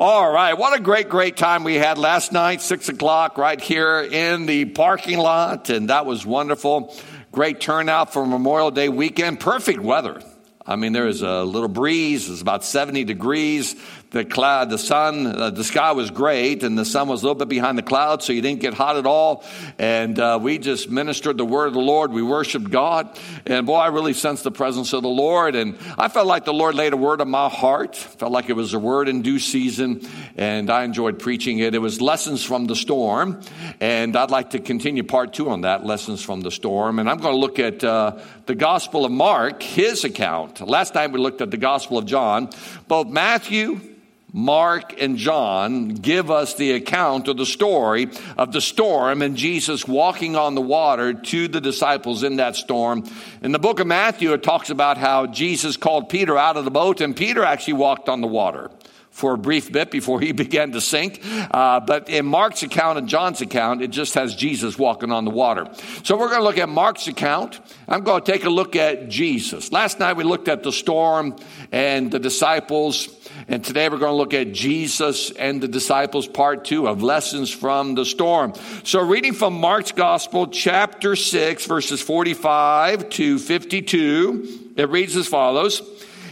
All right, what a great, great time we had last night, six o'clock, right here in the parking lot, and that was wonderful. Great turnout for Memorial Day weekend. Perfect weather. I mean, there was a little breeze. It's about 70 degrees the cloud, the sun, uh, the sky was great, and the sun was a little bit behind the clouds, so you didn't get hot at all. And uh, we just ministered the word of the Lord. We worshiped God, and boy, I really sensed the presence of the Lord. And I felt like the Lord laid a word on my heart. Felt like it was a word in due season, and I enjoyed preaching it. It was lessons from the storm, and I'd like to continue part two on that, lessons from the storm. And I'm going to look at uh, the Gospel of Mark, his account. Last time we looked at the Gospel of John. Both Matthew Mark and John give us the account of the story of the storm and Jesus walking on the water to the disciples in that storm. In the book of Matthew, it talks about how Jesus called Peter out of the boat, and Peter actually walked on the water for a brief bit before he began to sink. Uh, but in Mark's account and John's account, it just has Jesus walking on the water. So we're going to look at Mark's account. I'm going to take a look at Jesus. Last night we looked at the storm and the disciples. And today we're going to look at Jesus and the disciples, part two of lessons from the storm. So, reading from Mark's Gospel, chapter 6, verses 45 to 52, it reads as follows.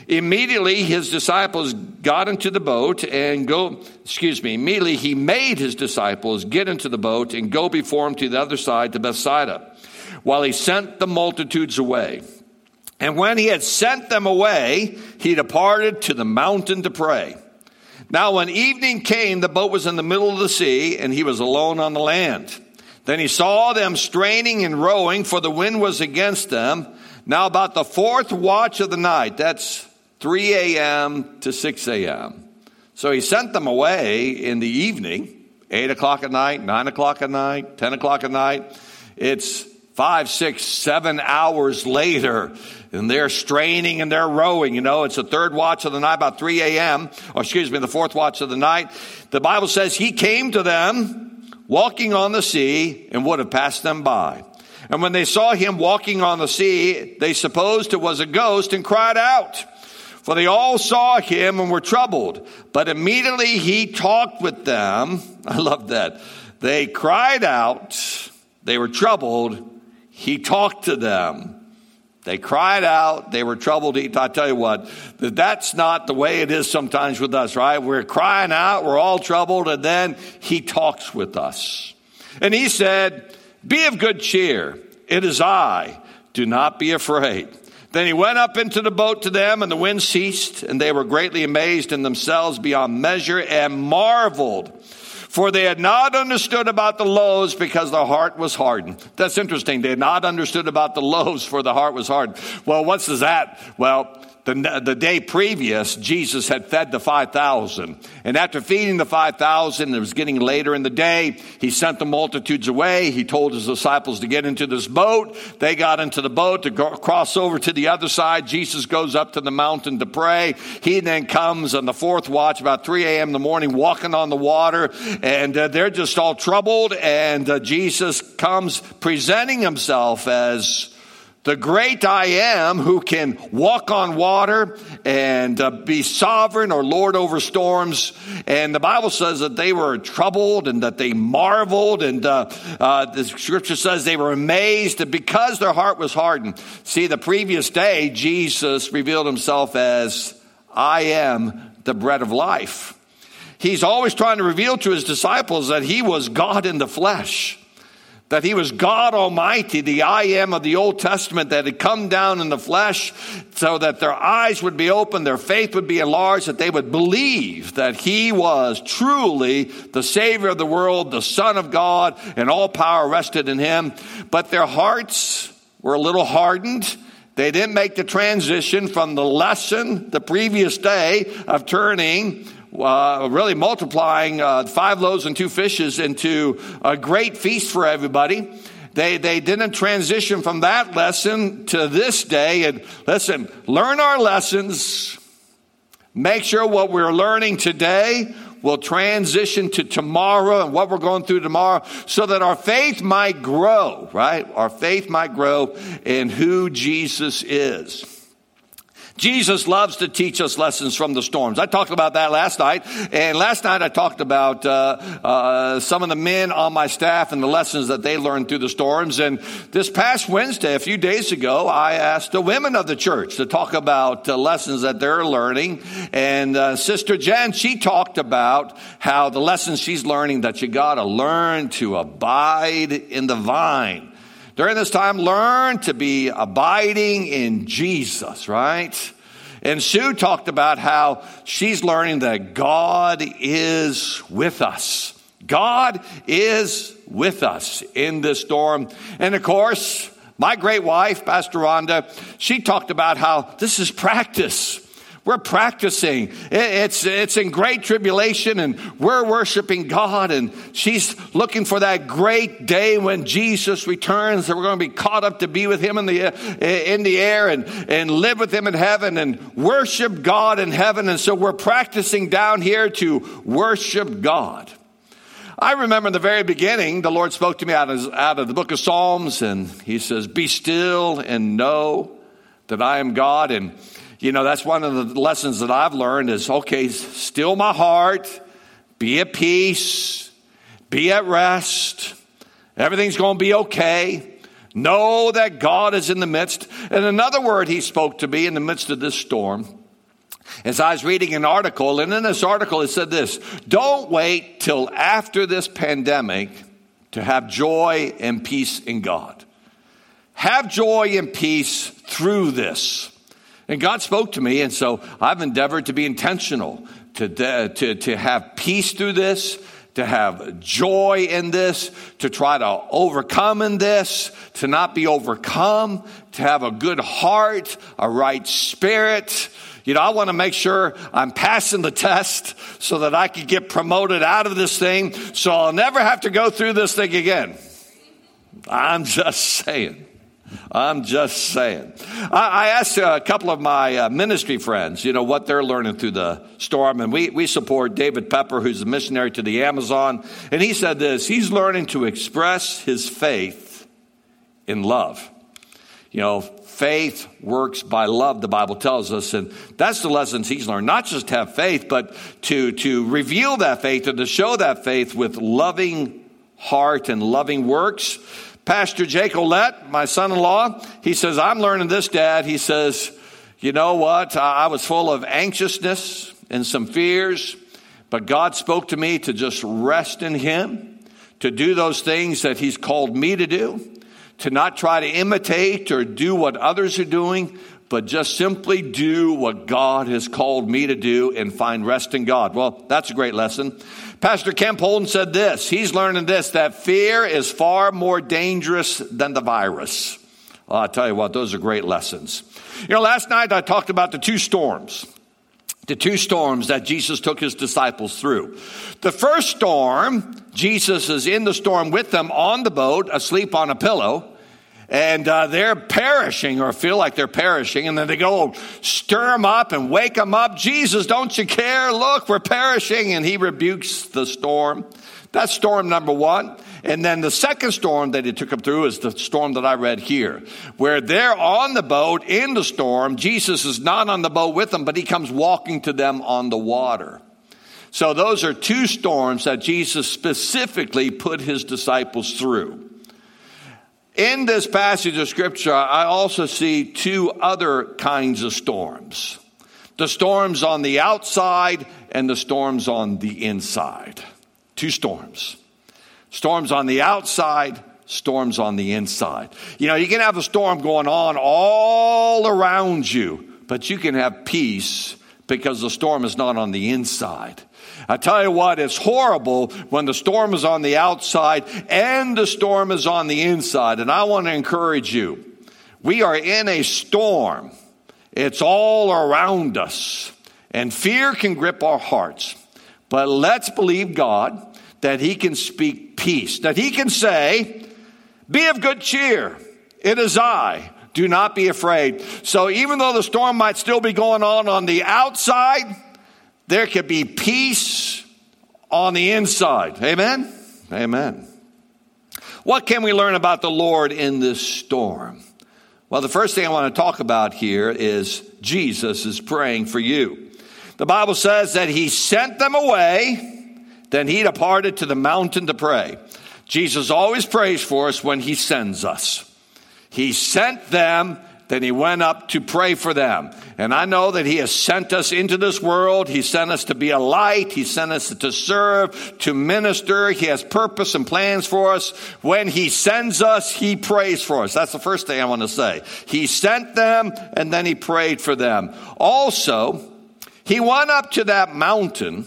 Immediately his disciples got into the boat and go, excuse me, immediately he made his disciples get into the boat and go before him to the other side to Bethsaida, while he sent the multitudes away. And when he had sent them away, he departed to the mountain to pray. Now, when evening came, the boat was in the middle of the sea, and he was alone on the land. Then he saw them straining and rowing, for the wind was against them. Now, about the fourth watch of the night, that's 3 a.m. to 6 a.m. So he sent them away in the evening, 8 o'clock at night, 9 o'clock at night, 10 o'clock at night. It's five, six, seven hours later, and they're straining and they're rowing. You know, it's the third watch of the night, about 3 a.m., or excuse me, the fourth watch of the night. The Bible says he came to them walking on the sea and would have passed them by. And when they saw him walking on the sea, they supposed it was a ghost and cried out. For they all saw him and were troubled. But immediately he talked with them. I love that. They cried out. They were troubled he talked to them. They cried out. They were troubled. I tell you what, that's not the way it is sometimes with us, right? We're crying out. We're all troubled. And then he talks with us. And he said, be of good cheer. It is I. Do not be afraid. Then he went up into the boat to them, and the wind ceased, and they were greatly amazed in themselves beyond measure and marveled for they had not understood about the loaves because their heart was hardened. That's interesting. They had not understood about the loaves for the heart was hardened. Well, what's that? Well, the, the day previous, Jesus had fed the 5,000. And after feeding the 5,000, it was getting later in the day. He sent the multitudes away. He told his disciples to get into this boat. They got into the boat to go, cross over to the other side. Jesus goes up to the mountain to pray. He then comes on the fourth watch, about 3 a.m. in the morning, walking on the water. And uh, they're just all troubled. And uh, Jesus comes presenting himself as the great I am who can walk on water and uh, be sovereign or lord over storms. And the Bible says that they were troubled and that they marveled. And uh, uh, the scripture says they were amazed because their heart was hardened. See, the previous day, Jesus revealed himself as I am the bread of life. He's always trying to reveal to his disciples that he was God in the flesh that he was God Almighty, the I am of the Old Testament that had come down in the flesh so that their eyes would be opened, their faith would be enlarged, that they would believe that he was truly the Savior of the world, the Son of God, and all power rested in him. But their hearts were a little hardened. They didn't make the transition from the lesson the previous day of turning uh, really multiplying uh, five loaves and two fishes into a great feast for everybody. They, they didn't transition from that lesson to this day. And listen, learn our lessons. Make sure what we're learning today will transition to tomorrow and what we're going through tomorrow so that our faith might grow, right? Our faith might grow in who Jesus is. Jesus loves to teach us lessons from the storms. I talked about that last night. And last night I talked about uh, uh, some of the men on my staff and the lessons that they learned through the storms. And this past Wednesday, a few days ago, I asked the women of the church to talk about uh, lessons that they're learning. And uh, Sister Jen, she talked about how the lessons she's learning that you got to learn to abide in the vine. During this time, learn to be abiding in Jesus, right? And Sue talked about how she's learning that God is with us. God is with us in this storm. And of course, my great wife, Pastor Rhonda, she talked about how this is practice. We're practicing. It's, it's in great tribulation and we're worshiping God and she's looking for that great day when Jesus returns that we're going to be caught up to be with him in the, in the air and, and live with him in heaven and worship God in heaven. And so we're practicing down here to worship God. I remember in the very beginning, the Lord spoke to me out of, out of the book of Psalms and he says, be still and know that I am God. And you know, that's one of the lessons that I've learned is okay, still my heart, be at peace, be at rest. Everything's going to be okay. Know that God is in the midst. And another word he spoke to me in the midst of this storm as I was reading an article, and in this article it said this Don't wait till after this pandemic to have joy and peace in God. Have joy and peace through this. And God spoke to me, and so I've endeavored to be intentional, to, to, to have peace through this, to have joy in this, to try to overcome in this, to not be overcome, to have a good heart, a right spirit. You know, I want to make sure I'm passing the test so that I can get promoted out of this thing so I'll never have to go through this thing again. I'm just saying. I'm just saying. I, asked a couple of my uh, ministry friends, you know, what they're learning through the storm. And we, we support David Pepper, who's a missionary to the Amazon. And he said this he's learning to express his faith in love. You know, faith works by love, the Bible tells us. And that's the lessons he's learned. Not just to have faith, but to, to reveal that faith and to show that faith with loving heart and loving works. Pastor Jake Olette, my son in law, he says, I'm learning this, Dad. He says, You know what? I was full of anxiousness and some fears, but God spoke to me to just rest in Him, to do those things that He's called me to do, to not try to imitate or do what others are doing, but just simply do what God has called me to do and find rest in God. Well, that's a great lesson. Pastor Kemp Holden said this. He's learning this that fear is far more dangerous than the virus. Well, I'll tell you what, those are great lessons. You know, last night I talked about the two storms. The two storms that Jesus took his disciples through. The first storm, Jesus is in the storm with them on the boat, asleep on a pillow and uh, they're perishing or feel like they're perishing. And then they go stir them up and wake them up. Jesus don't you care? Look we're perishing. And he rebukes the storm. That's storm number one. And then the second storm that he took them through is the storm that i read here where they're on the boat in the storm. Jesus is not on the boat with them but he comes walking to them on the water. So those are two storms that jesus specifically put his disciples through in this passage of scripture, I also see two other kinds of storms the storms on the outside and the storms on the inside. Two storms. Storms on the outside, storms on the inside. You know, you can have a storm going on all around you, but you can have peace because the storm is not on the inside. I tell you what, it's horrible when the storm is on the outside and the storm is on the inside. And I want to encourage you. We are in a storm. It's all around us. And fear can grip our hearts. But let's believe God that He can speak peace, that He can say, Be of good cheer. It is I. Do not be afraid. So even though the storm might still be going on on the outside, there could be peace on the inside. Amen? Amen. What can we learn about the Lord in this storm? Well, the first thing I want to talk about here is Jesus is praying for you. The Bible says that he sent them away, then he departed to the mountain to pray. Jesus always prays for us when he sends us. He sent them then he went up to pray for them. And I know that he has sent us into this world. He sent us to be a light. He sent us to serve, to minister. He has purpose and plans for us. When he sends us, he prays for us. That's the first thing I want to say. He sent them and then he prayed for them. Also, he went up to that mountain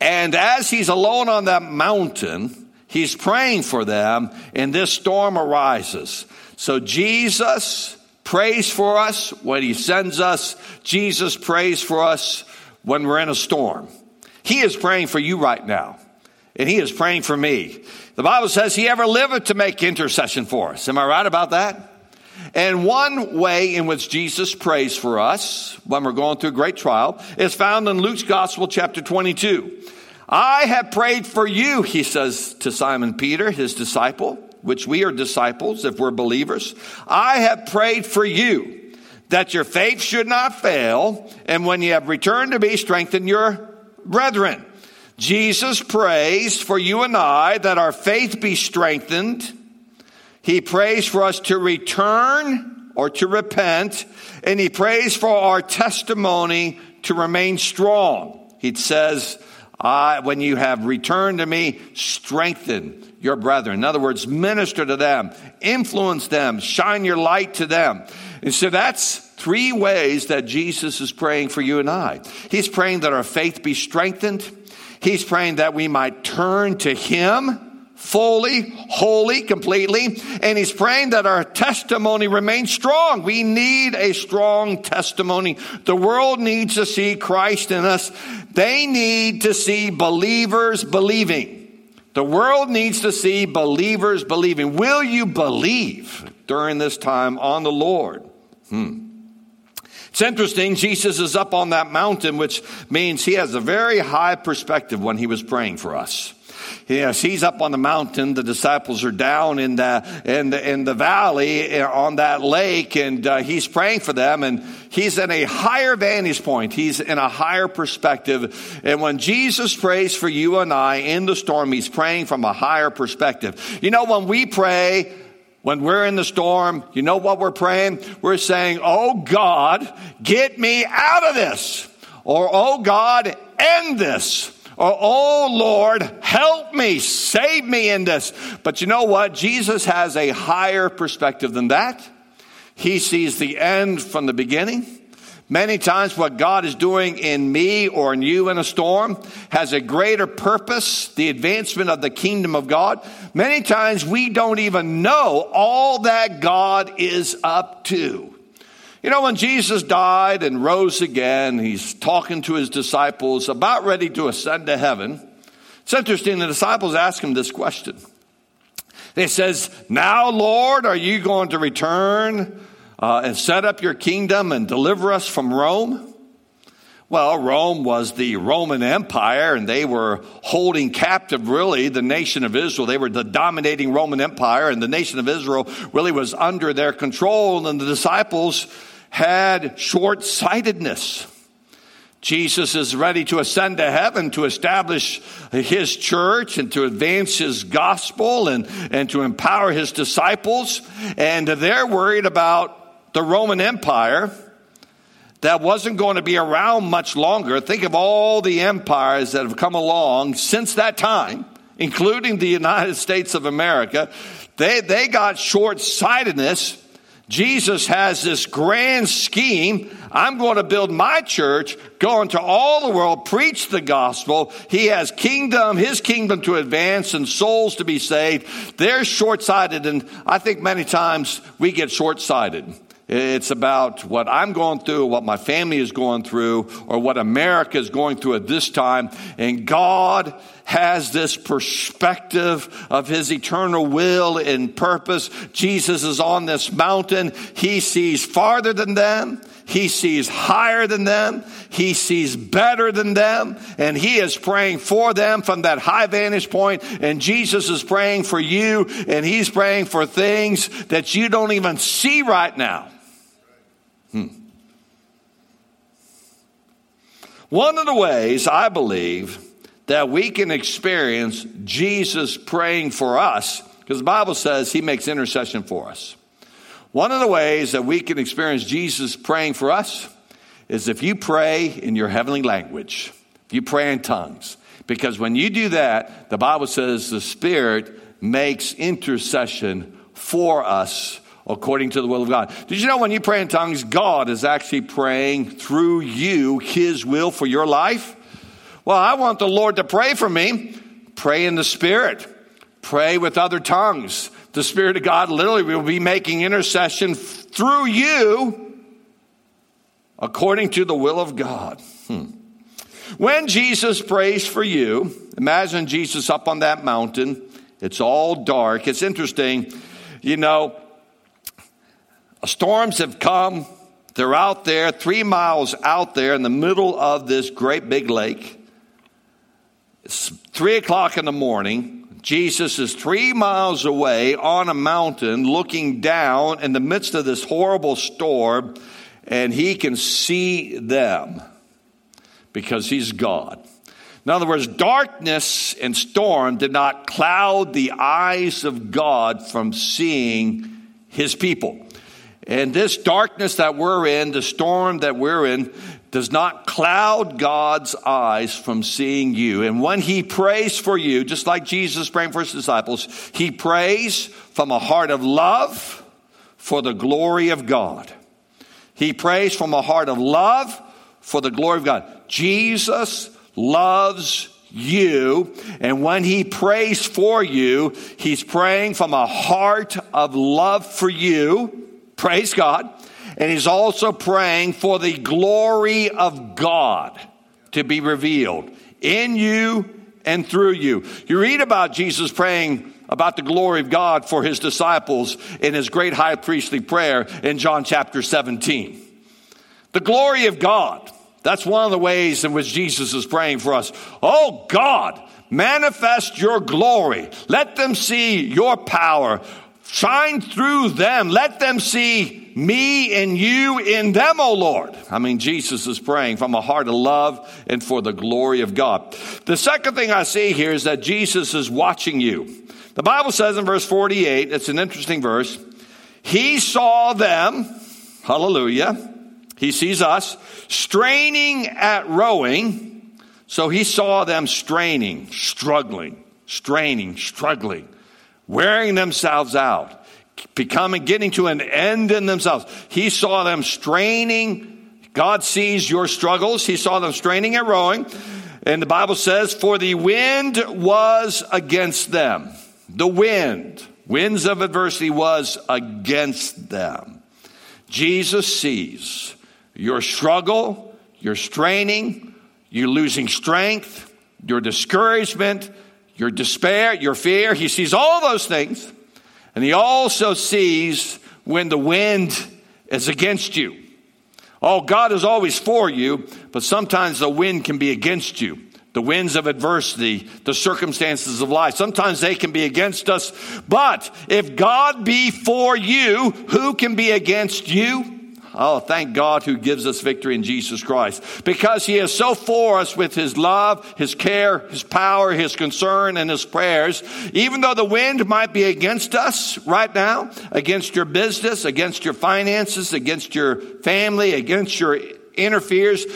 and as he's alone on that mountain, he's praying for them and this storm arises. So Jesus prays for us when he sends us. Jesus prays for us when we're in a storm. He is praying for you right now. And he is praying for me. The Bible says he ever liveth to make intercession for us. Am I right about that? And one way in which Jesus prays for us when we're going through a great trial is found in Luke's Gospel, chapter 22. I have prayed for you, he says to Simon Peter, his disciple which we are disciples if we're believers, I have prayed for you that your faith should not fail, and when you have returned to me, strengthen your brethren. Jesus prays for you and I that our faith be strengthened. He prays for us to return or to repent, and he prays for our testimony to remain strong. He says, I, when you have returned to me, strengthen your brethren. In other words, minister to them, influence them, shine your light to them. And so that's three ways that Jesus is praying for you and I. He's praying that our faith be strengthened. He's praying that we might turn to Him fully, wholly, completely. And he's praying that our testimony remains strong. We need a strong testimony. The world needs to see Christ in us. They need to see believers believing. The world needs to see believers believing. Will you believe during this time on the Lord? Hmm. It's interesting, Jesus is up on that mountain, which means he has a very high perspective when he was praying for us. Yes, he's up on the mountain. The disciples are down in the in the in the valley eh, on that lake, and uh, he's praying for them. And he's in a higher vantage point. He's in a higher perspective. And when Jesus prays for you and I in the storm, he's praying from a higher perspective. You know, when we pray. When we're in the storm, you know what we're praying? We're saying, Oh God, get me out of this. Or, Oh God, end this. Oh, oh, Lord, help me, save me in this. But you know what? Jesus has a higher perspective than that. He sees the end from the beginning. Many times, what God is doing in me or in you in a storm has a greater purpose, the advancement of the kingdom of God. Many times, we don't even know all that God is up to. You know, when Jesus died and rose again, he's talking to his disciples, about ready to ascend to heaven. It's interesting, the disciples ask him this question. They says, Now, Lord, are you going to return uh, and set up your kingdom and deliver us from Rome? Well, Rome was the Roman Empire, and they were holding captive, really, the nation of Israel. They were the dominating Roman Empire, and the nation of Israel really was under their control. And the disciples had short sightedness. Jesus is ready to ascend to heaven to establish his church and to advance his gospel and, and to empower his disciples. And they're worried about the Roman Empire that wasn't going to be around much longer. Think of all the empires that have come along since that time, including the United States of America. They, they got short sightedness Jesus has this grand scheme. I'm going to build my church, go into all the world, preach the gospel. He has kingdom, his kingdom to advance and souls to be saved. They're short sighted. And I think many times we get short sighted. It's about what I'm going through, what my family is going through, or what America is going through at this time. And God has this perspective of his eternal will and purpose. Jesus is on this mountain. He sees farther than them. He sees higher than them. He sees better than them. And He is praying for them from that high vantage point. And Jesus is praying for you. And He's praying for things that you don't even see right now. Hmm. One of the ways I believe that we can experience Jesus praying for us, because the Bible says he makes intercession for us. One of the ways that we can experience Jesus praying for us is if you pray in your heavenly language, if you pray in tongues. Because when you do that, the Bible says the Spirit makes intercession for us according to the will of God. Did you know when you pray in tongues, God is actually praying through you His will for your life? Well, I want the Lord to pray for me. Pray in the Spirit. Pray with other tongues. The Spirit of God literally will be making intercession through you according to the will of God. Hmm. When Jesus prays for you, imagine Jesus up on that mountain. It's all dark. It's interesting. You know, Storms have come. They're out there, three miles out there in the middle of this great big lake. It's three o'clock in the morning. Jesus is three miles away on a mountain looking down in the midst of this horrible storm, and he can see them because he's God. In other words, darkness and storm did not cloud the eyes of God from seeing his people. And this darkness that we're in, the storm that we're in, does not cloud God's eyes from seeing you. And when He prays for you, just like Jesus praying for His disciples, He prays from a heart of love for the glory of God. He prays from a heart of love for the glory of God. Jesus loves you. And when he prays for you, he's praying from a heart of love for you Praise God. And he's also praying for the glory of God to be revealed in you and through you. You read about Jesus praying about the glory of God for his disciples in his great high priestly prayer in John chapter 17. The glory of God. That's one of the ways in which Jesus is praying for us. Oh God, manifest your glory. Let them see your power. Shine through them. Let them see me and you in them, O Lord. I mean, Jesus is praying from a heart of love and for the glory of God. The second thing I see here is that Jesus is watching you. The Bible says in verse 48, it's an interesting verse. He saw them, hallelujah. He sees us straining at rowing. So he saw them straining, struggling, straining, struggling wearing themselves out, becoming, getting to an end in themselves. He saw them straining. God sees your struggles. He saw them straining and rowing. And the Bible says, for the wind was against them. The wind, winds of adversity was against them. Jesus sees your struggle, your straining, you losing strength, your discouragement, your despair, your fear. He sees all those things. And he also sees when the wind is against you. Oh, God is always for you, but sometimes the wind can be against you. The winds of adversity, the circumstances of life, sometimes they can be against us. But if God be for you, who can be against you? Oh, thank God who gives us victory in Jesus Christ. Because he is so for us with his love, his care, his power, his concern, and his prayers. Even though the wind might be against us right now, against your business, against your finances, against your family, against your interferes,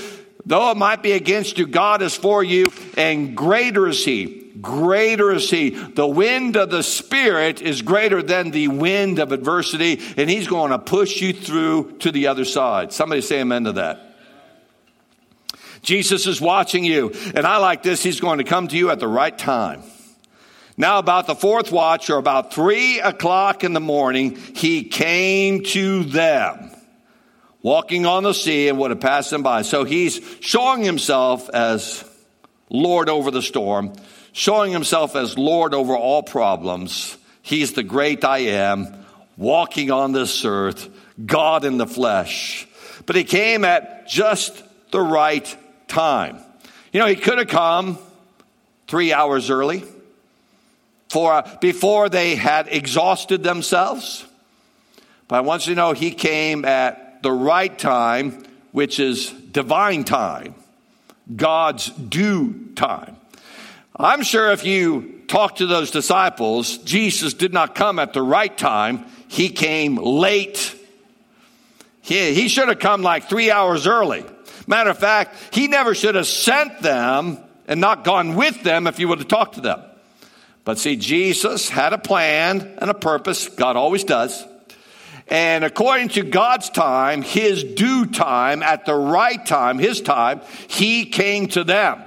though it might be against you, God is for you, and greater is he greater is he. The wind of the Spirit is greater than the wind of adversity, and he's going to push you through to the other side. Somebody say amen to that. Jesus is watching you, and I like this. He's going to come to you at the right time. Now, about the fourth watch, or about three o'clock in the morning, he came to them, walking on the sea and would have passed them by. So he's showing himself as Lord over the storm showing himself as Lord over all problems. He's the great I am, walking on this earth, God in the flesh. but he came at just the right time. You know, he could have come three hours early for, before they had exhausted themselves. But I want you to know he came at the right time, which is divine time, God's due time. I'm sure if you talk to those disciples, Jesus did not come at the right time, he came late. He, he should have come like three hours early. Matter of fact, he never should have sent them and not gone with them if you would have talked to them. But see, Jesus had a plan and a purpose. God always does. And according to God's time, his due time, at the right time, his time, he came to them.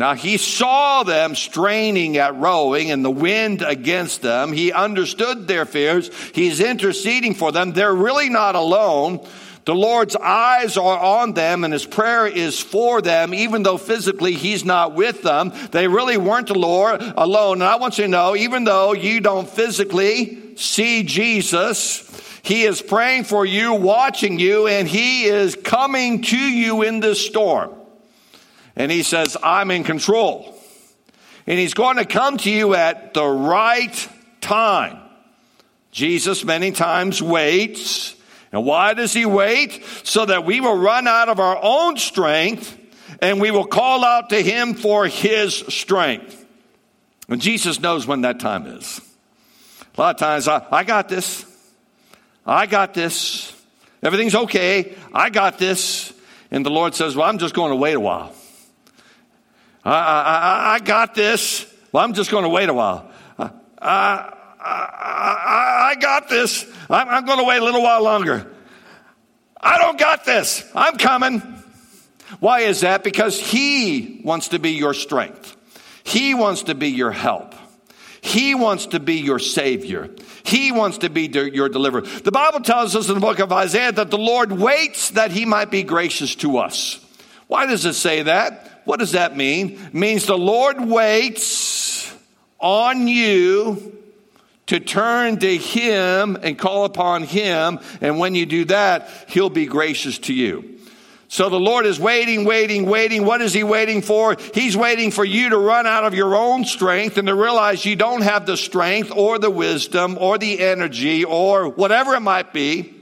Now he saw them straining at rowing and the wind against them. He understood their fears. He's interceding for them. They're really not alone. The Lord's eyes are on them and his prayer is for them, even though physically he's not with them. They really weren't alone. And I want you to know, even though you don't physically see Jesus, he is praying for you, watching you, and He is coming to you in this storm. And He says, I'm in control. And He's going to come to you at the right time. Jesus many times waits. And why does He wait? So that we will run out of our own strength and we will call out to Him for His strength. And Jesus knows when that time is. A lot of times, I, I got this. I got this. Everything's okay. I got this. And the Lord says, Well, I'm just going to wait a while. I, I, I got this. Well, I'm just going to wait a while. Uh, I, I, I, I got this. I'm, I'm going to wait a little while longer. I don't got this. I'm coming. Why is that? Because He wants to be your strength. He wants to be your help. He wants to be your Savior. He wants to be your deliverer. The Bible tells us in the book of Isaiah that the Lord waits that He might be gracious to us. Why does it say that? What does that mean? It means the Lord waits on you to turn to Him and call upon Him. And when you do that, He'll be gracious to you. So the Lord is waiting, waiting, waiting. What is He waiting for? He's waiting for you to run out of your own strength and to realize you don't have the strength or the wisdom or the energy or whatever it might be.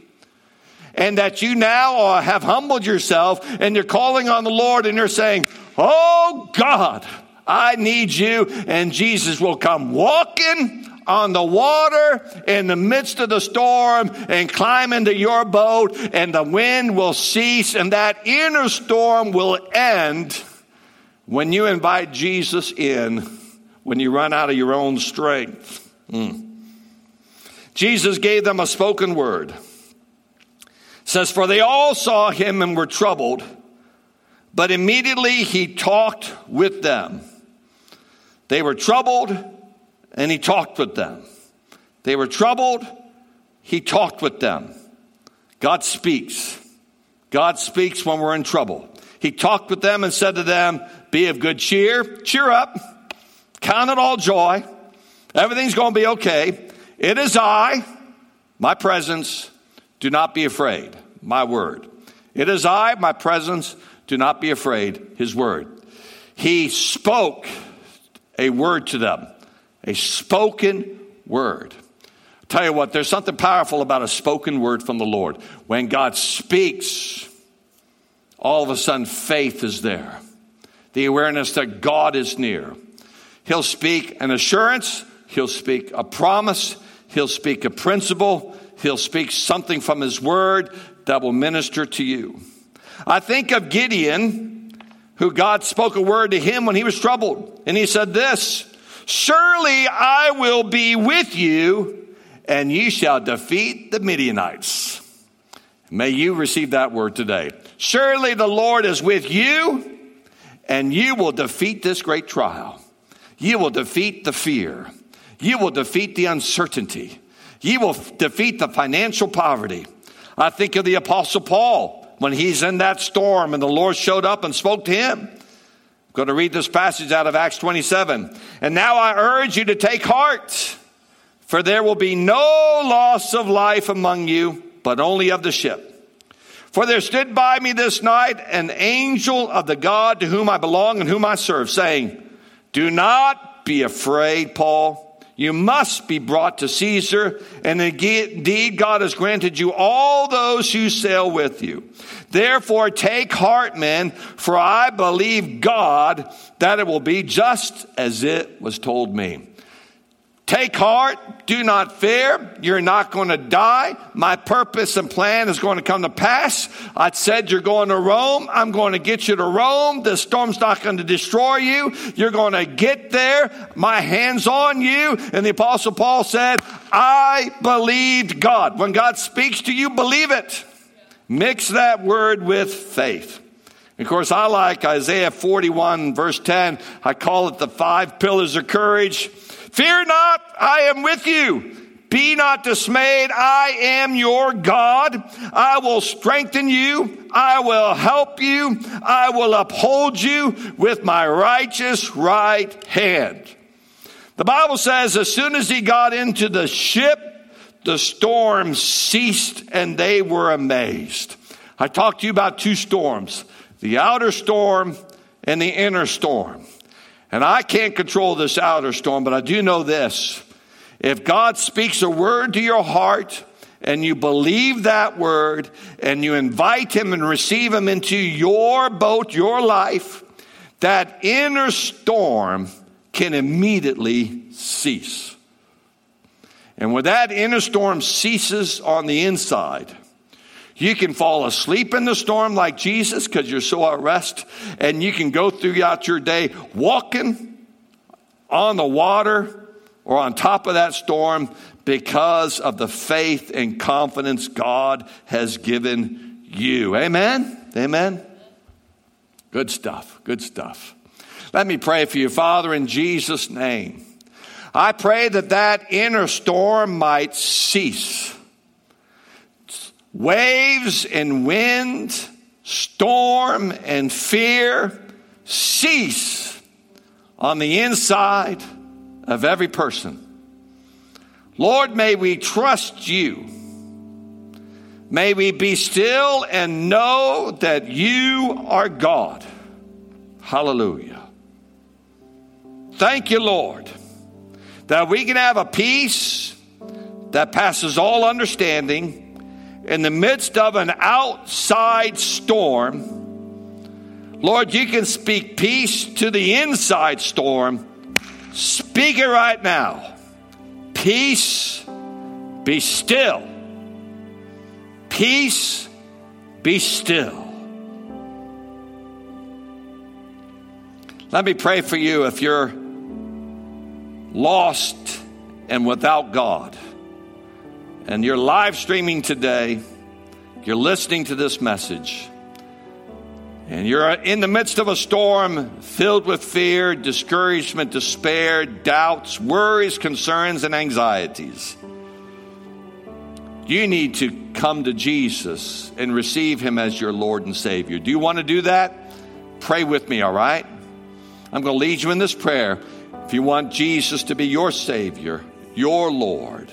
And that you now have humbled yourself and you're calling on the Lord and you're saying, Oh God, I need you. And Jesus will come walking on the water in the midst of the storm and climb into your boat and the wind will cease and that inner storm will end when you invite Jesus in, when you run out of your own strength. Mm. Jesus gave them a spoken word. It says, For they all saw him and were troubled, but immediately he talked with them. They were troubled, and he talked with them. They were troubled, he talked with them. God speaks. God speaks when we're in trouble. He talked with them and said to them, Be of good cheer, cheer up, count it all joy. Everything's going to be okay. It is I, my presence. Do not be afraid, my word. It is I, my presence. Do not be afraid, his word. He spoke a word to them a spoken word. I'll tell you what, there's something powerful about a spoken word from the Lord. When God speaks, all of a sudden faith is there. The awareness that God is near. He'll speak an assurance, he'll speak a promise, he'll speak a principle, he'll speak something from his word that will minister to you. I think of Gideon, who God spoke a word to him when he was troubled. And he said this Surely I will be with you, and ye shall defeat the Midianites. May you receive that word today. Surely the Lord is with you, and you will defeat this great trial. You will defeat the fear. You will defeat the uncertainty. You will defeat the financial poverty. I think of the Apostle Paul when he's in that storm and the Lord showed up and spoke to him I'm going to read this passage out of Acts 27. And now I urge you to take heart, for there will be no loss of life among you, but only of the ship. For there stood by me this night an angel of the God to whom I belong and whom I serve, saying, Do not be afraid, Paul. You must be brought to Caesar, and indeed God has granted you all those who sail with you. Therefore take heart, men, for I believe God that it will be just as it was told me. Take heart. Do not fear. You're not going to die. My purpose and plan is going to come to pass. I said you're going to Rome. I'm going to get you to Rome. The storm's not going to destroy you. You're going to get there. My hand's on you. And the apostle Paul said, I believed God. When God speaks to you, believe it. Mix that word with faith. Of course, I like Isaiah 41 verse 10. I call it the five pillars of courage. Fear not, I am with you. Be not dismayed. I am your God. I will strengthen you. I will help you. I will uphold you with my righteous right hand. The Bible says as soon as he got into the ship, the storm ceased and they were amazed. I talked to you about two storms, the outer storm and the inner storm. And I can't control this outer storm, but I do know this. If God speaks a word to your heart and you believe that word and you invite Him and receive Him into your boat, your life, that inner storm can immediately cease. And when that inner storm ceases on the inside, you can fall asleep in the storm like Jesus because you're so at rest, and you can go throughout your day walking on the water or on top of that storm because of the faith and confidence God has given you. Amen? Amen? Good stuff. Good stuff. Let me pray for you, Father, in Jesus' name. I pray that that inner storm might cease Waves and wind, storm and fear cease on the inside of every person. Lord, may we trust you. May we be still and know that you are God. Hallelujah. Thank you, Lord, that we can have a peace that passes all understanding in the midst of an outside storm, Lord, you can speak peace to the inside storm. Speak it right now. Peace, be still. Peace, be still. Let me pray for you if you're lost and without God and you're live streaming today, you're listening to this message, and you're in the midst of a storm filled with fear, discouragement, despair, doubts, worries, concerns, and anxieties. You need to come to Jesus and receive Him as your Lord and Savior. Do you want to do that? Pray with me, all right? I'm going to lead you in this prayer. If you want Jesus to be your Savior, your Lord,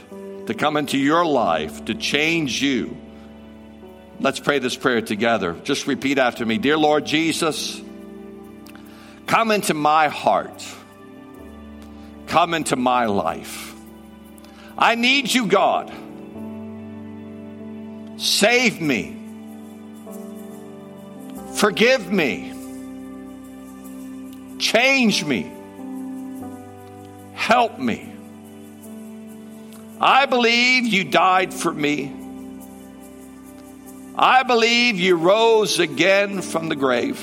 to come into your life, to change you. Let's pray this prayer together. Just repeat after me Dear Lord Jesus, come into my heart, come into my life. I need you, God. Save me. Forgive me. Change me. Help me. I believe you died for me. I believe you rose again from the grave.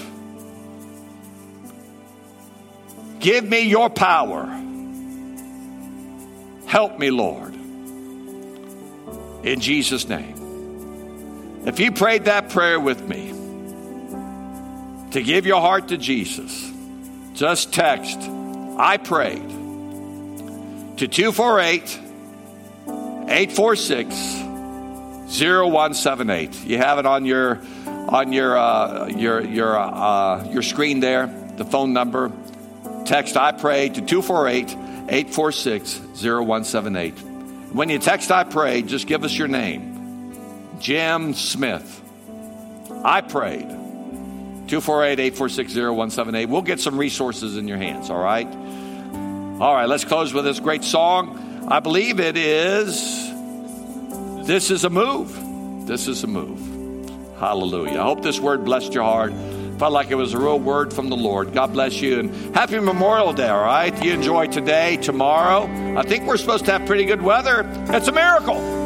Give me your power. Help me, Lord. In Jesus' name. If you prayed that prayer with me, to give your heart to Jesus, just text, I prayed to 248 846 0178. You have it on your on your uh, your your uh, your screen there, the phone number. Text I pray to 248 846 0178. When you text I pray, just give us your name. Jim Smith. I prayed. 248 846 0178. We'll get some resources in your hands, all right? All right, let's close with this great song. I believe it is This is a Move. This is a Move. Hallelujah. I hope this word blessed your heart. Felt like it was a real word from the Lord. God bless you and happy Memorial Day, all right? You enjoy today, tomorrow. I think we're supposed to have pretty good weather. It's a miracle.